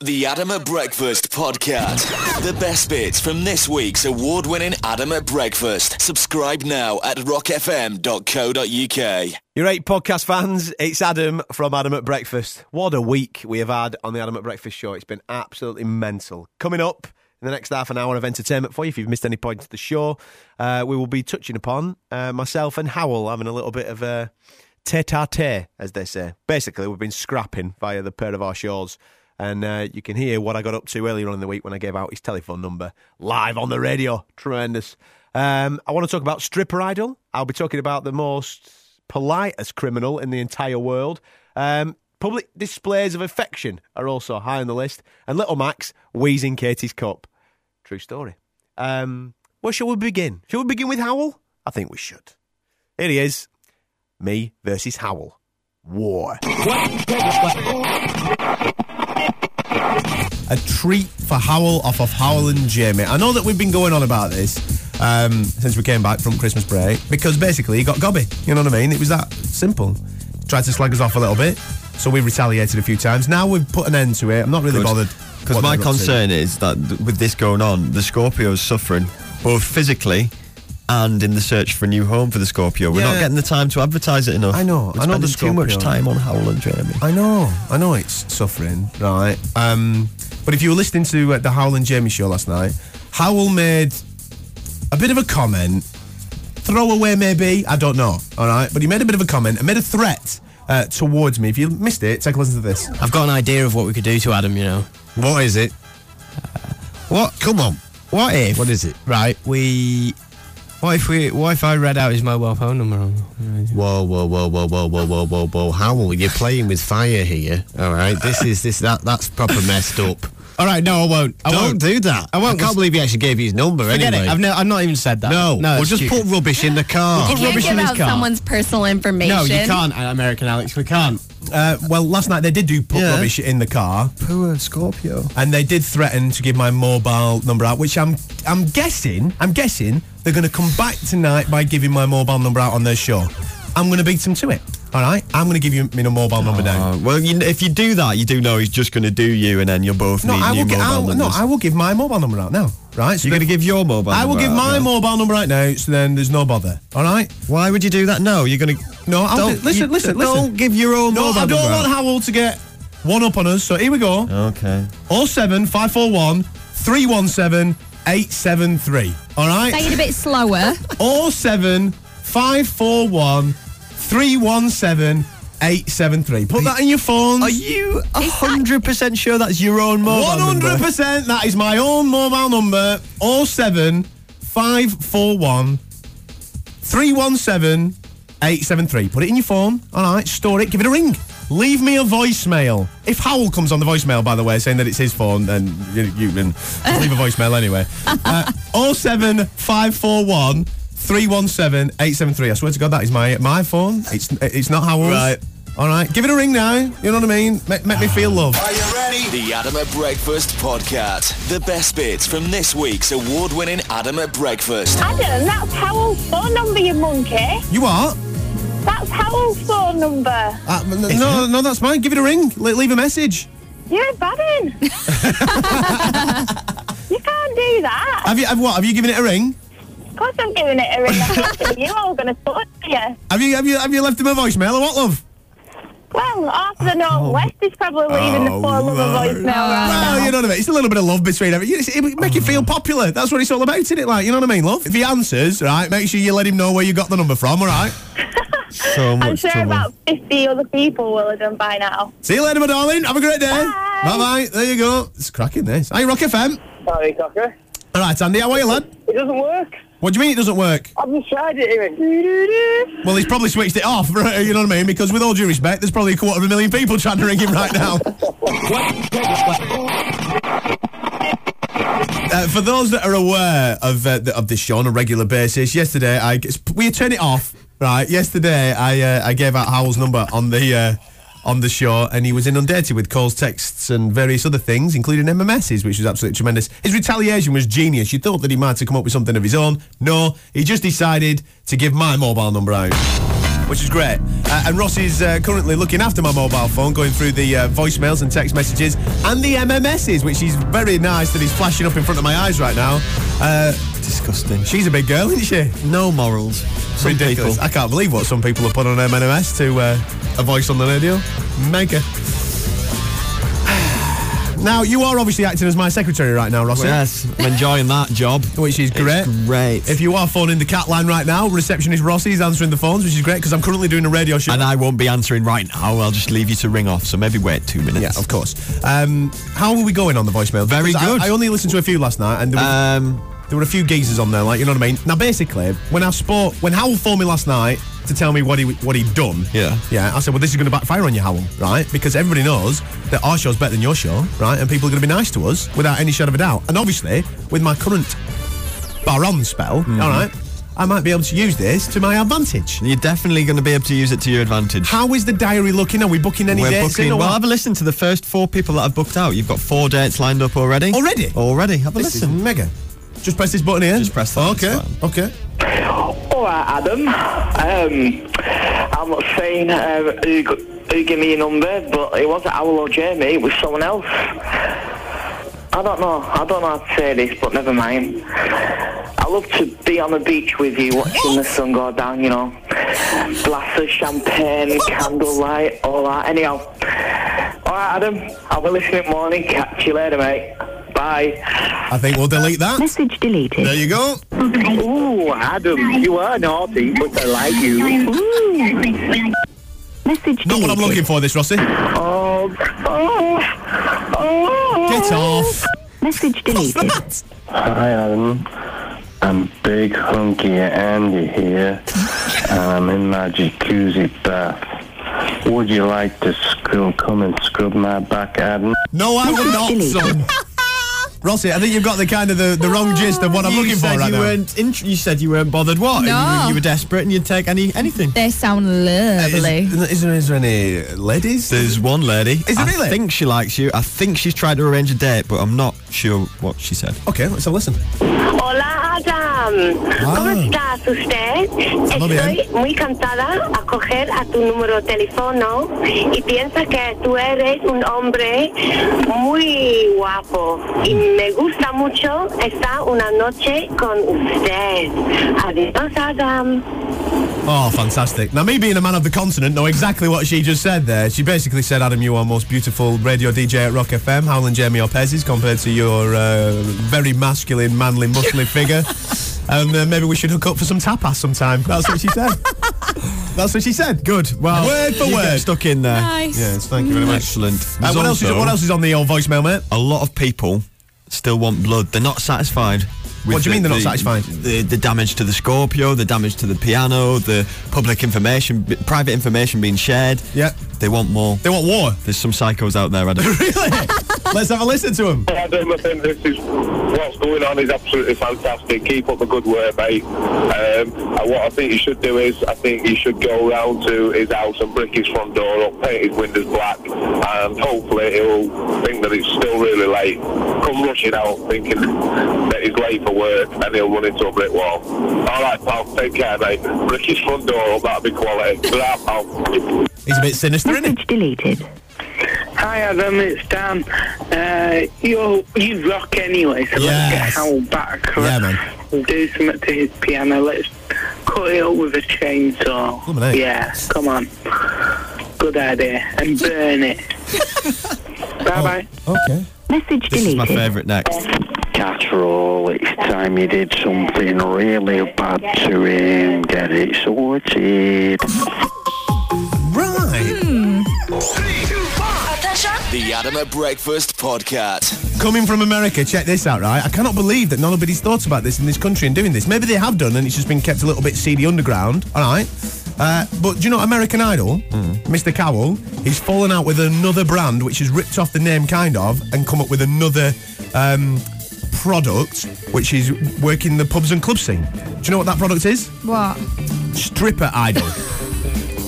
The Adam at Breakfast Podcast. The best bits from this week's award-winning Adam at Breakfast. Subscribe now at rockfm.co.uk. You're right, podcast fans. It's Adam from Adam at Breakfast. What a week we have had on the Adam at Breakfast show. It's been absolutely mental. Coming up in the next half an hour of entertainment for you, if you've missed any points of the show, uh, we will be touching upon uh, myself and Howell having a little bit of a tete-a-tete, as they say. Basically, we've been scrapping via the pair of our shows. And uh, you can hear what I got up to earlier on in the week when I gave out his telephone number live on the radio. Tremendous. Um, I want to talk about Stripper Idol. I'll be talking about the most politest criminal in the entire world. Um, public displays of affection are also high on the list. And Little Max wheezing Katie's cup. True story. Um, where shall we begin? Shall we begin with Howell? I think we should. Here he is. Me versus Howell. War. A treat for Howell off of Howell and Jamie. I know that we've been going on about this um, since we came back from Christmas break because basically he got gobby. You know what I mean? It was that simple. Tried to slag us off a little bit, so we retaliated a few times. Now we've put an end to it. I'm not really Good. bothered. Because my concern is that with this going on, the Scorpio's suffering both physically and in the search for a new home for the Scorpio. We're not getting the time to advertise it enough. I know, We're I know There's too much time on Howell and Jeremy. I know, I know it's suffering, right? Um, but if you were listening to uh, the Howell and Jamie show last night, Howell made a bit of a comment, throwaway maybe, I don't know, all right? But he made a bit of a comment and made a threat uh, towards me. If you missed it, take a listen to this. I've got an idea of what we could do to Adam, you know. What is it? What? Come on. What if? What is it? Right, we. What if we? What if I read out his mobile phone number? On, Whoa, whoa, whoa, whoa, whoa, whoa, whoa, whoa, whoa! Howell, you're playing with fire here. All right, this is this that that's proper messed up. All right, no, I won't. I Don't won't. do that. I won't. can't believe he actually gave you his number Forget anyway. it. I've, no, I've not even said that. no, no. we'll just stupid. put rubbish in the car. Put can't rubbish give in his out car. someone's personal information. No, you can't, uh, American Alex. We can't. Uh, well, last night they did do put Yeah. rubbish in the car. Poor Scorpio. and they did threaten to give my mobile number out, which I'm I'm guessing I'm guessing they're going to come back tonight by giving my mobile number out on their show. I'm going to beat them to it. All right, I'm going to give you my mobile number now. Uh, well, you, if you do that, you do know he's just going to do you, and then you'll both No, need I new will. Gi- mobile I'll, numbers. no, I will give my mobile number out now. Right, so You're going to give your mobile. I will number give out my now. mobile number right now. So then there's no bother. All right. Why would you do that? No, you're going to. No, I'll Don't- do, listen, you- listen, don't listen. give your own No, mobile I don't number want out. Howell to get one up on us. So here we go. Okay. Oh seven five four one three one seven eight seven three. All right. Say it a bit slower. Oh seven five four one three one seven eight seven three. Put that in your phones. Are you hundred percent sure that's your own mobile One number? hundred percent. That is my own mobile number. Oh seven five four one three one seven eight seven three. Put it in your phone. All right. Store it. Give it a ring. Leave me a voicemail. If Howell comes on the voicemail, by the way, saying that it's his phone, then you, you can leave a voicemail anyway. Uh, 07541 317 873. I swear to God, that is my my phone. It's it's not Howell's. Right. All right. Give it a ring now. You know what I mean? Make, make me feel love. Are you ready? The Adam at Breakfast Podcast. The best bits from this week's award-winning Adam at Breakfast. Adam, that's Howell's phone number, you monkey. You are? That's Howell's phone number. Uh, n- no, no, that's mine. Give it a ring. Le- leave a message. You're a bad you can't do that. Have you? Have what? Have you given it a ring? Of course I'm giving it a ring. I'm asking you all going to talk to you. Have you? Have you? Have you left him a voicemail or what, love? Well, after the oh. North West is probably leaving the poor love a voicemail right Well, now. you know what I mean. It's a little bit of love between every. It it make you feel popular. That's what it's all about, isn't it? Like, you know what I mean, love. If he answers, right, make sure you let him know where you got the number from. All right. So much I'm sure trouble. about 50 other people will have done by now. See you later, my darling. Have a great day. Bye. Bye bye. There you go. It's cracking this. Hey, Rock FM. Sorry, Cocker. All right, Andy. How are you, lad? It doesn't work. What do you mean it doesn't work? I've just tried it. Well, he's probably switched it off. right, You know what I mean? Because with all due respect, there's probably a quarter of a million people trying to ring him right now. Uh, for those that are aware of uh, the, of this show on a regular basis, yesterday I we turn it off. Right, yesterday I uh, I gave out Howell's number on the uh, on the show, and he was inundated with calls, texts, and various other things, including MMSs, which was absolutely tremendous. His retaliation was genius. You thought that he might have come up with something of his own. No, he just decided to give my mobile number out. which is great. Uh, and Ross is uh, currently looking after my mobile phone, going through the uh, voicemails and text messages and the MMSs, which is very nice that he's flashing up in front of my eyes right now. Uh, Disgusting. she's a big girl, isn't she? No morals. Some Ridiculous. people. I can't believe what some people have put on MMS to uh, a voice on the radio. Mega. Now, you are obviously acting as my secretary right now, Rossi. Yes, I'm enjoying that job. Which is great. It's great. If you are phoning the cat line right now, receptionist Rossi is answering the phones, which is great because I'm currently doing a radio show. and I won't be answering right now. I'll just leave you to ring off. So maybe wait two minutes. yeah, of course. Um, how are we going on the voicemail? Very Because I- good. I, only listened to a few last night, and there, was, Um, there were a few geezers on there, like you know what I mean. Now, basically, when I spoke, when Howell phoned me last night to tell me what he what he'd done, Yeah. yeah, I said, well, this is going to backfire on you, Howell, right? Because everybody knows that our show's better than your show, right? And people are going to be nice to us without any shadow of a doubt. And obviously, with my current barren spell, Mm-hmm. all right, I might be able to use this to my advantage. you're definitely going to be able to use it to your advantage. How is the diary looking? Are we booking any We're dates booking. in or Well, what? have a listen to the first four people that I've booked out. You've got four dates lined up already. Already? Already. Have a This is listen. mega. Just press this button here. Just press that, Okay. Okay. All right, Adam. Um, I'm not saying um, who, g- who gave me your number, but it wasn't Owl or Jamie. It was someone else. I don't know. I don't know how to say this, but never mind. I love to be on the beach with you, watching the sun go down. You know, glass of champagne, candlelight, all that. Anyhow, all right, Adam. I'll be listening morning. Catch you later, mate. Bye. I think we'll delete that. Message deleted. There you go. Ooh, Adam, you are naughty, but I like you. Message Not what I'm looking for, this Rossi. Oh, oh, oh. Get off. Message deleted. Hi, Adam. I'm Big Hunky Andy here, and I'm in my jacuzzi bath. Would you like to scrub, come and scrub my back, Adam? No, I will not, son. Rossi, I think you've got the kind of the, the wrong gist of what I'm you looking said for right you now. weren't. int- you said you weren't bothered. What? You, No. were, you were desperate and you'd take any anything. They sound uh, Is, lovely. is, there, is there any ladies? There's one lady. Is it I really? think she likes you. I think she's tried to arrange a date, but I'm not sure what she said. Okay, let's have a listen. Hola, Adam. ¿Cómo estás usted? Estamos bien. Estoy muy cansada a coger a tu número de teléfono y piensa que tú eres un hombre muy guapo y me gusta mucho estar una noche con usted. Adiós, Adam. Oh, fantastic. Now, me being a man of the continent, know exactly what she just said there. She basically said, Adam, you are most beautiful radio DJ at Rock FM, Howland Jamie Opez's, compared to your uh, very masculine, manly, muscly figure. And uh, maybe we should hook up for some tapas sometime. That's what she said. That's what she said. Good. Well, Word for you get word. stuck in there. Nice. Yes, thank you very much. Excellent. Uh, There's what, else is, what else is on the old voicemail, mate? A lot of people still want blood. They're not satisfied. What do you mean they're not satisfied? The, the damage to the Scorpio, the damage to the piano, the public information, private information being shared. Yeah. They want more. They want war. There's some psychos out there, Adam. really? Let's have a listen to him. Adam, I think this is what's going on is absolutely fantastic. Keep up the good work, mate. Um, and what I think you should do is, I think you should go round to his house and brick his front door up, paint his windows black, and hopefully he'll think that it's still really late. Come rushing out thinking that he's late for work, and he'll run into a brick wall. All right, pal. Take care, mate. Brick his front door up. That'll be quality. Blah, pal. He's a bit sinister, isn't he? Message deleted. Hi Adam, it's Dan. Uh, you you rock anyway, so let's Yes. get Howell back. Yeah, man. We'll do something to his piano. Let's cut it up with a chainsaw. Blimey, eh? Yeah, come on. Good idea. And burn it. bye bye. Okay. Message this is my favourite next. Casserole, it's time you did something really bad to him. Get it sorted. Right. The Adam at Breakfast Podcast. Coming from America, check this out, right? I cannot believe that nobody's thought about this in this country and doing this. Maybe they have done and it's just been kept a little bit seedy underground, all right? Uh, but do you know American Idol? Mr. Cowell, he's fallen out with another brand which has ripped off the name kind of and come up with another um, product which is working the pubs and club scene. Do you know what that product is? What? Stripper Idol.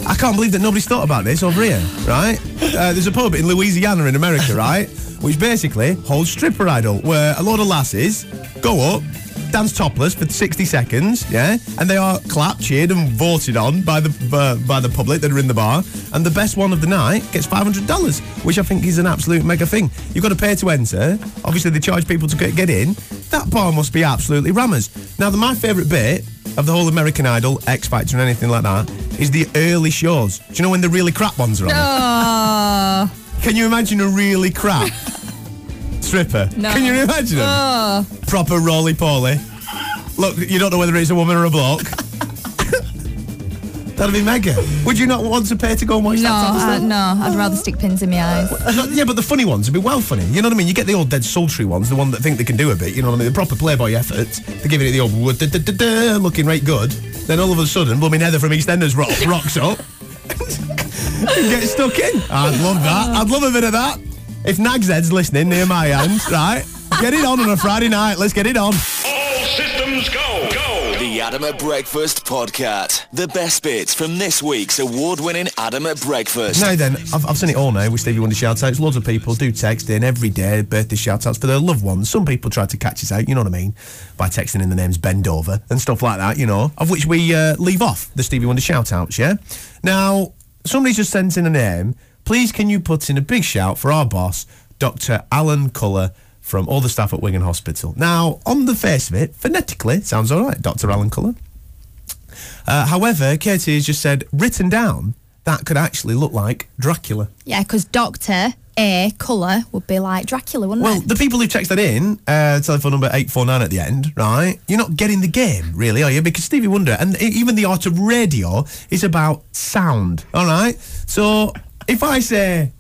I can't believe that nobody's thought about this over here, right? Uh, there's a pub in Louisiana in America, right? Which basically holds Stripper Idol, where a lot of lasses go up, dance topless for 60 seconds, yeah, and they are clapped, cheered, and voted on by the uh, by the public that are in the bar. And the best one of the night gets $500, which I think is an absolute mega thing. You've got to pay to enter. Obviously, they charge people to get, get in. That bar must be absolutely rammers. Now, the, my favourite bit of the whole American Idol, X Factor, and anything like that is the early shows. Do you know when the really crap ones are on? Oh, Can you imagine a really crap stripper? No. Can you imagine them? oh. Proper roly poly. Look, you don't know whether it's a woman or a bloke. That'd be mega. Would you not want to pay to go and watch No, that? type of uh, no, I'd rather stick pins in my eyes. Uh, Yeah, but the funny ones would be well funny. You know what I mean? You get the old dead sultry ones, the one that think they can do a bit. You know what I mean? The proper Playboy effort. They're giving it the old da, da, da, da, looking right good. Then all of a sudden, blooming Heather from EastEnders rock, rocks up. Get stuck in. I'd love that. I'd love a bit of that. If Nag's Head's listening near my hand, right? Get it on on a Friday night. Let's get it on. All systems go, go. The Adam at Breakfast podcast. The best bits from this week's award-winning Adam at Breakfast. Now then, I've, I've seen it all now with Stevie Wonder shout outs. Loads of people do text in every day birthday shout outs for their loved ones. Some people try to catch us out, you know what I mean, by texting in the names Bend Over and stuff like that, you know, of which we uh, leave off the Stevie Wonder shout outs, yeah? Now, somebody's just sent in a name. Please can you put in a big shout for our boss, Dr. Alan Culler from all the staff at Wigan Hospital. Now, on the face of it, phonetically, sounds all right, Dr. Alan Cullen. Uh, however, Katie has just said, written down, that could actually look like Dracula. Yeah, because Doctor A colour would be like Dracula, wouldn't Well, it? the people who text that in, uh, telephone number 849 at the end, right? You're not getting the game, really, are you? Because Stevie Wonder and even the art of radio is about sound, all right? So if I say,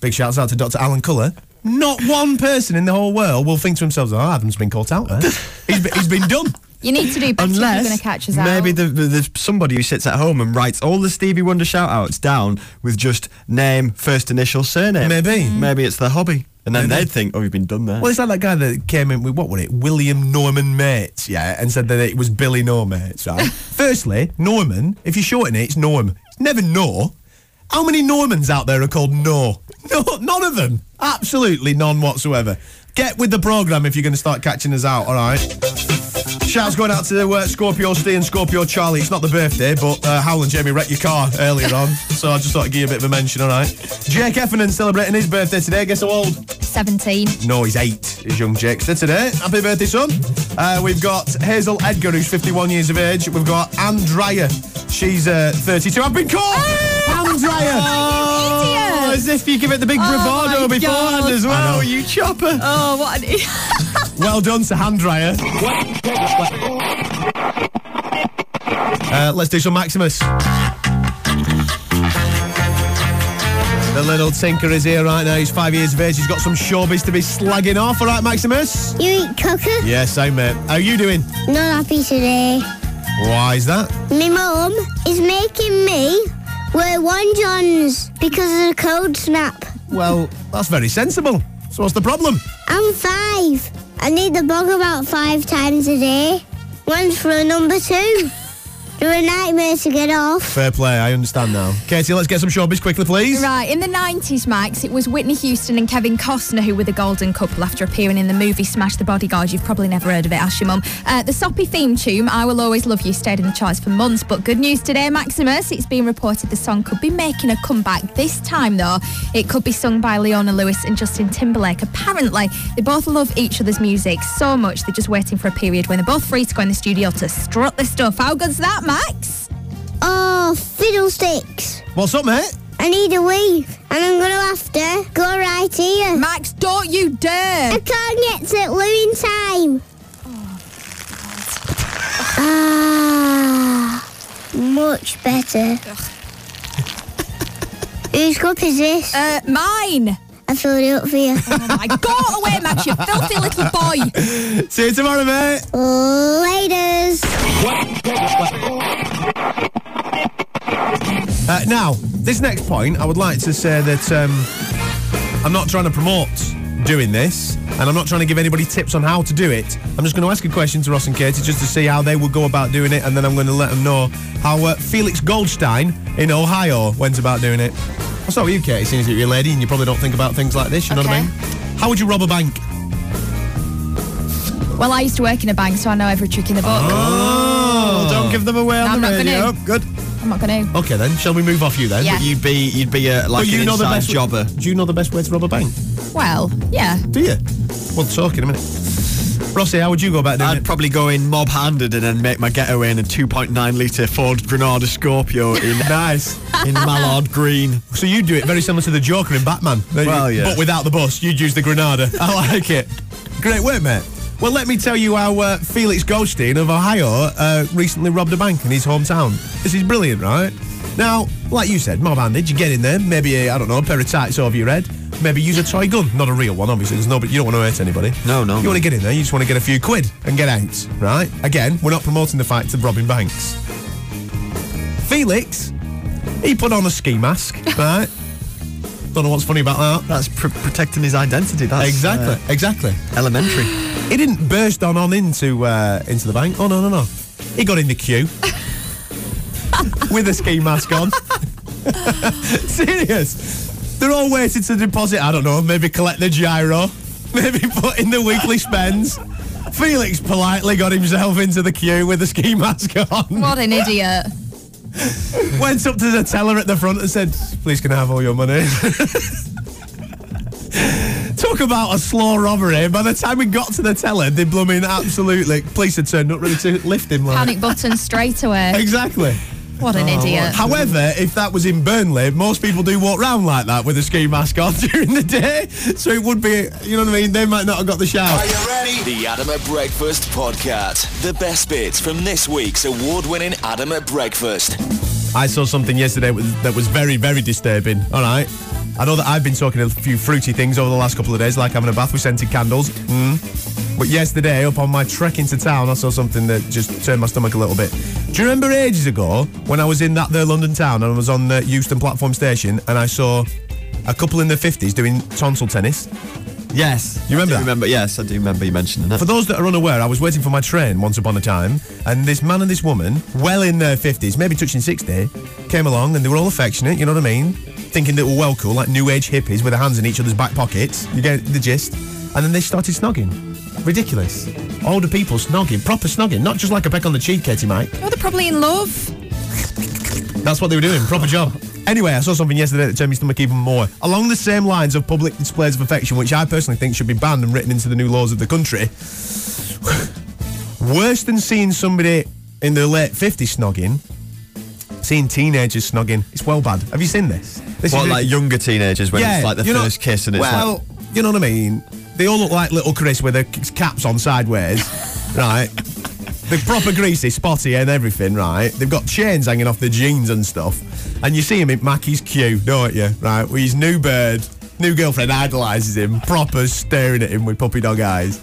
big shouts out to Dr. Alan Culler, not one person in the whole world will think to themselves, oh, Adam's been caught out there. he's, been, he's been done. You need to do better if you're Unless going to catch us out. maybe the, the, there's somebody who sits at home and writes all the Stevie Wonder shout outs down with just name, first initial, surname. Maybe. Mm. Maybe it's their hobby. And then Maybe. they'd think, oh, you've been done there. Well, it's like that guy that came in with, what was it, William Norman Mates, yeah, and said that it was Billy No Mates, right? Firstly, Norman, if you shorten it, it's Norm. It's never No. How many Normans out there are called No? No, none of them. Absolutely none whatsoever. Get with the programme if you're going to start catching us out, all right? Shouts going out to uh, Scorpio Steve and Scorpio Charlie. It's not the birthday, but uh, Howell and Jamie wrecked your car earlier on, so I just thought I'd give you a bit of a mention, all right? Jake Effernan celebrating his birthday today. Guess how old? 17. No, he's eight, is young Jake. So today, happy birthday, son. Uh, we've got Hazel Edgar, who's 51 years of age. We've got Andrea. She's uh, 32. I've been caught! Anne Dreyer! Oh, as if you give it the big bravado my beforehand God. as well, know. you chopper. Oh, what an... Well done to Hand Dryer. Uh, let's do some Maximus. The little tinker is here right now. He's five years of age. He's got some showbiz to be slagging off. All right, Maximus? You eat cooker? Yes, I'm mate. How are you doing? Not happy today. Why is that? My mum is making me wear one Johns because of the cold snap. Well, that's very sensible. So what's the problem? I'm five. I need the bog about five times a day. One's for a number two. They're a nightmare to get off. Fair play, I understand now. Katie, let's get some showbiz quickly, please. Right, in the 90s, Max, it was Whitney Houston and Kevin Costner who were the golden couple after appearing in the movie Smash the Bodyguard. You've probably never heard of it, ask your mum. Uh, the soppy theme tune, I Will Always Love You, stayed in the charts for months. But good news today, Maximus. It's been reported the song could be making a comeback. This time, though, it could be sung by Leona Lewis and Justin Timberlake. Apparently, they both love each other's music so much, they're just waiting for a period when they're both free to go in the studio to strut their stuff. How good's that, Max? Oh, fiddlesticks. What's up, mate? I need a wee, and I'm going to have to go right here. Max, don't you dare! I can't get to it loo in time. Ah, much better. Whose cup is this? Uh, mine! I filled it up for you. Oh my, go away, Max, you filthy little boy! See you tomorrow, mate. Laters. Uh, now, this next point, I would like to say that um, I'm not trying to promote doing this, and I'm not trying to give anybody tips on how to do it. I'm just going to ask a question to Ross and Katie just to see how they would go about doing it, and then I'm going to let them know how uh, Felix Goldstein in Ohio went about doing it. I'll start with you, Katie, seeing as you're a lady and you probably don't think about things like this, you know what I mean? How would you rob a bank? Well, I used to work in a bank, so I know every trick in the book. Oh, oh. don't give them away No, on I'm the not radio. gonna. Good. I'm not going to. Okay then, shall we move off you then? Yeah. You'd be you'd be a, like But you an know the best jobber. Do you know the best way to rob a bank? Well, yeah. Do you? We'll talk in a minute. Rossi, how would you go about doing I'd it? probably go in mob-handed and then make my getaway in a 2.9 litre Ford Granada Scorpio in nice. in Mallard Green. So you'd do it very similar to the Joker in Batman. Well, yeah. But without the bus, you'd use the Granada. I like it. Great work, mate. Well, let me tell you how uh, Felix Goldstein of Ohio uh, recently robbed a bank in his hometown. This is brilliant, right? Now, like you said, mob-handed, you get in there, maybe, a, I don't know, a pair of tights over your head, maybe use a toy gun. Not a real one, obviously. There's no, but you don't want to hurt anybody. No, no, You no. want to get in there, you just want to get a few quid and get out, right? Again, we're not promoting the fact of robbing banks. Felix, he put on a ski mask, right? Don't know what's funny about that. That's pr- protecting his identity. That's exactly, uh, exactly. elementary. He didn't burst on on into uh, into the bank. Oh no, no, no. He got in the queue with a ski mask on. Serious. They're all waiting to deposit. I don't know. Maybe collect the giro. Maybe put in the weekly spends. Felix politely got himself into the queue with a ski mask on. What an idiot. Went up to the teller at the front and said, "Please, can I have all your money?" Talk about a slow robbery. By the time we got to the teller, they blooming absolutely. Police had turned up ready to lift him. Like. Panic button straight away. Exactly. What an idiot. However, if that was in Burnley, most people do walk round like that with a ski mask on during the day. So it would be, you know what I mean? They might not have got the shout. Are you ready? The Adam at Breakfast podcast. The best bits from this week's award-winning Adam at Breakfast. I saw something yesterday that was very, very disturbing. All right. I know that I've been talking a few fruity things over the last couple of days, like having a bath with scented candles. Mm. But yesterday, up on my trek into town, I saw something that just turned my stomach a little bit. Do you remember ages ago when I was in that there London town and I was on the Euston platform station and I saw a couple in their 50s doing tonsil tennis? Yes. You remember I? Remember? Yes, I do remember you mentioning that. For those that are unaware, I was waiting for my train once upon a time, and this man and this woman, well in their 50s, maybe touching 60, came along and they were all affectionate, you know what I mean? Thinking they were well cool, like new age hippies with their hands in each other's back pockets. You get the gist? And then they started snogging. Ridiculous. Older people snogging, proper snogging, not just like a peck on the cheek, Katie Mike. Oh, they're probably in love. That's what they were doing, proper job. Anyway, I saw something yesterday that turned my stomach even more. Along the same lines of public displays of affection, which I personally think should be banned and written into the new laws of the country. Worse than seeing somebody in their late 50s snogging, seeing teenagers snogging. It's well bad. Have you seen this? this what, is- like younger teenagers when it's like the you know- first kiss and it's well, like... you know what I mean. They all look like little Chris with their caps on sideways, right? They're proper greasy, spotty, and everything, right? They've got chains hanging off their jeans and stuff, and you see him in Mackie's queue, don't you? Right, with his new bird, new girlfriend idolises him, proper staring at him with puppy dog eyes.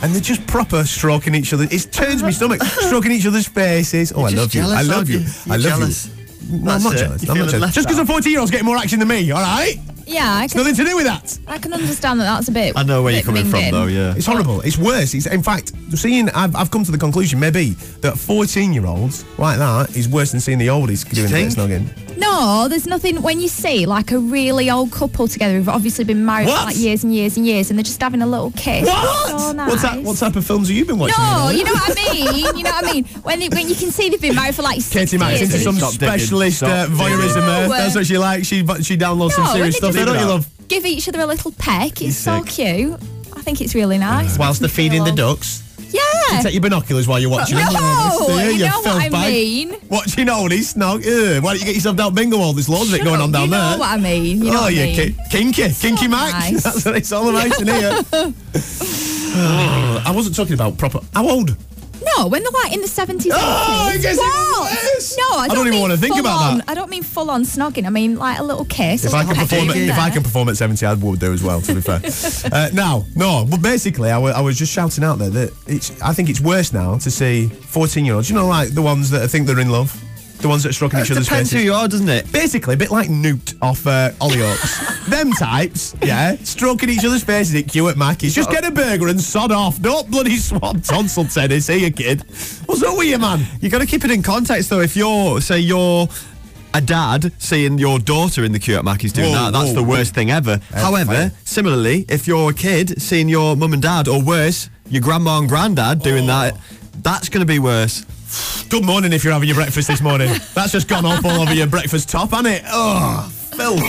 And they're just proper stroking each other. It turns me stomach. Stroking each other's faces. Oh, I love you. I love you. you? I love jealous. you. No, I'm not it. jealous. You're I'm not jealous. Just because out. a 14 year old's getting more action than me, all right? Yeah, I It's can, nothing to do with that. I can understand that that's a bit. I know where you're bit coming from, though, yeah. It's horrible. It's worse. It's, in fact, seeing, I've, I've come to the conclusion, maybe, that 14 year olds like that is worse than seeing the oldies doing a bit snogging. No, there's nothing when you see like a really old couple together who've obviously been married What? for like years and years and years, and they're just having a little kiss. What? So nice. What's that? What type of films have you been watching? No, Ian? you know what I mean. You know what I mean. When, they, when you can see they've been married for like six Katie Max years. into some Stop specialist uh, voyeurism digging. No. That's what she likes. She but she downloads some serious stuff. they Don't just you love? give each other a little peck. It's so sick. cute. I think it's really nice. Whilst they're feeding the ducks. Yeah. Take your binoculars while you're watching No, them. you know what I bag. mean. Watching oldies snog. Ugh, why don't you get yourself down bingo hall? There's loads of it going up, on down you know there. what I mean. You know oh, what I you mean. ki- kinky, kinky Mac. nice. That's what it's all about in here. I wasn't talking about proper. How old? No, when they're like in the 70s. Oh, 80s. it gets even What? worse. No, I I don't, don't even wanna think about on, that. I don't mean full on snogging. I mean like a little kiss. If I can perform, at, if I can perform at seventy, I would do as well. To be fair, uh, now, no, but basically, I was just shouting out there that it's. I think it's worse now to see fourteen-year-olds. You know, like the ones that think they're in love, the ones that are stroking each It other's depends faces. who you are, doesn't it? Basically, a bit like Newt off uh, Hollyoaks. Them types, yeah, stroking each other's faces at queue at Mackey's. Just get a burger and sod off. Don't bloody swap tonsil tennis here, kid. What's up with you, man? You got to keep it in context, though. If you're, say, you're a dad seeing your daughter in the queue at Mackey's doing Whoa, that, that's whoa. the worst thing ever. However, fine. similarly, if you're a kid seeing your mum and dad, or worse, your grandma and granddad doing that. That's going to be worse. Good morning if you're having your breakfast this morning. That's just gone up all over your breakfast top, hasn't it? Oh, filth.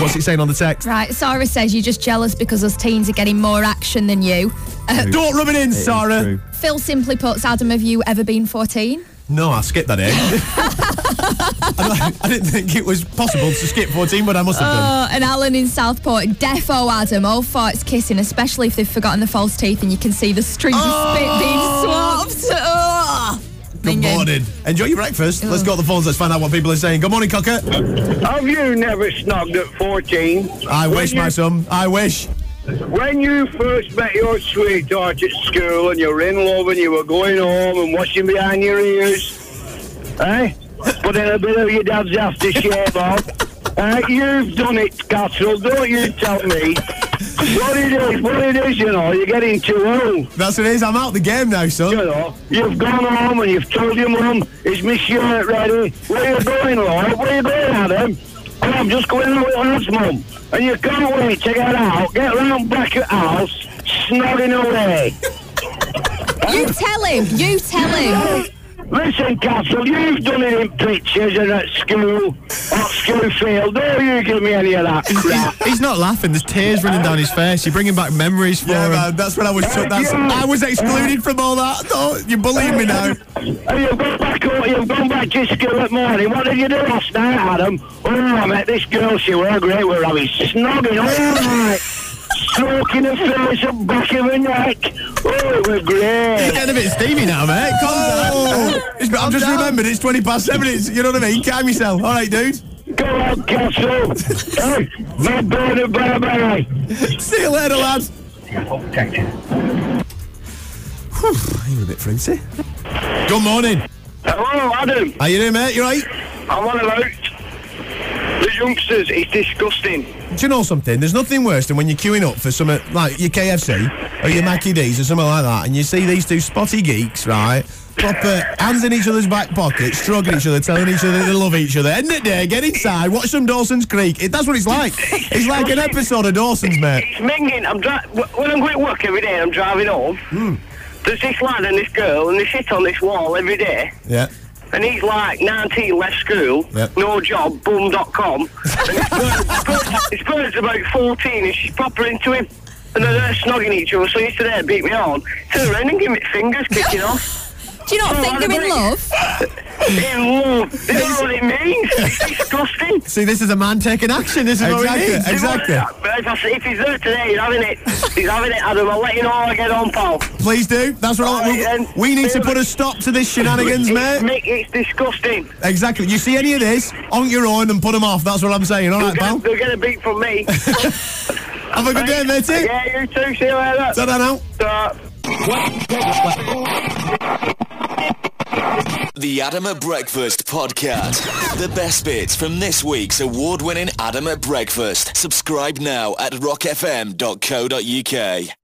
What's it saying on the text? Right, Sarah says you're just jealous because us teens are getting more action than you. Uh, Don't rub it in, Sarah. Phil simply puts, Adam, have you ever been 14? No, I skipped that in. I, I didn't think it was possible to skip 14, but I must have done. Oh, and Alan in Southport, defo Adam, all farts kissing, especially if they've forgotten the false teeth and you can see the stream of spit being swapped. Oh. Good morning. Enjoy your breakfast. Let's go to the phones. Let's find out what people are saying. Good morning, Cocker. Have you never snogged at 14? I When wish, you- my son. I wish. When you first met your sweetheart at school and you were in love and you were going home and washing behind your ears, eh? Putting a bit of your dad's aftershave on, eh? You've done it, Castle, don't you tell me. What it is, what it is, you know, you're getting too old. That's what it is. I'm out the game now, son. You know, you've gone home and you've told your mum, is my shirt ready? Where you going, Lord? Where you going, Adam? Oh, I'm just going out with us, mum. And you can't wait to get out, get round back at house, snogging away. You tell him, you tell him. Listen, Castle, you've done it in pictures and at school, at school field. Don't you give me any of that crap. He's not laughing. There's tears running down his face. You're bringing back memories for Yeah, him. man, that's when I was. Hey, that's, you- I was excluded from all that. Oh, you're bullying me now. And you've gone back home, you've gone back to school at morning. What did you do last night, Adam? Oh, I met this girl, she were great, we were having snogging all night. Stroking her face and back of her neck. Oh, You're great. getting a bit steamy now, mate. Calm oh. down. Oh, it's- I've just down. remembered it's 20 past 7. It's, you know what I mean? Calm yourself. All right, dude. Go on, Castle. hey, my brother, bye bye. See you later, lads. Whew, you're a bit fruity. Good morning. Hello, Adam. How you doing, mate? You right? I'm on a about the youngsters. It's disgusting. Do you know something? There's nothing worse than when you're queuing up for something like your KFC or your Mackie D's or something like that, and you see these two spotty geeks, right? Proper hands in each other's back pockets, struggling each other, telling each other they love each other. End of the day, get inside, watch some Dawson's Creek. It, that's what it's like. It's like an episode of Dawson's, mate. It's minging. I'm dri- wh- when I'm going to work every day and I'm driving home. Hmm. There's this lad and this girl, and they sit on this wall every day. Yeah. And he's like 19, left school, Yep. no job, bum.com. and his girl's, about 14 and she's proper into him. And they're there snogging each other, so he's to there beat me on. Turn around and give me fingers kicking off. Do you not Oh, think they're in love? In love. They don't know what it means. It's disgusting. See, this is a man taking action. This is what Exactly. we need. Exactly. If, I, if he's there today, he's having it. He's having it, Adam. I'll let you know how I get on, pal. Please do. That's what I, Right, then. we, we need to put a stop to this shenanigans, It's, mate. Mick, it's disgusting. Exactly. You see any of this on your own and put them off. That's what I'm saying. All They'll right, pal. get, they'll get a beat from me. Have a good day, matey. Yeah, you too. See you later. Ta-da now. Ta. The Adam at Breakfast podcast. The best bits from this week's award-winning Adam at Breakfast. Subscribe now at rockfm.co.uk.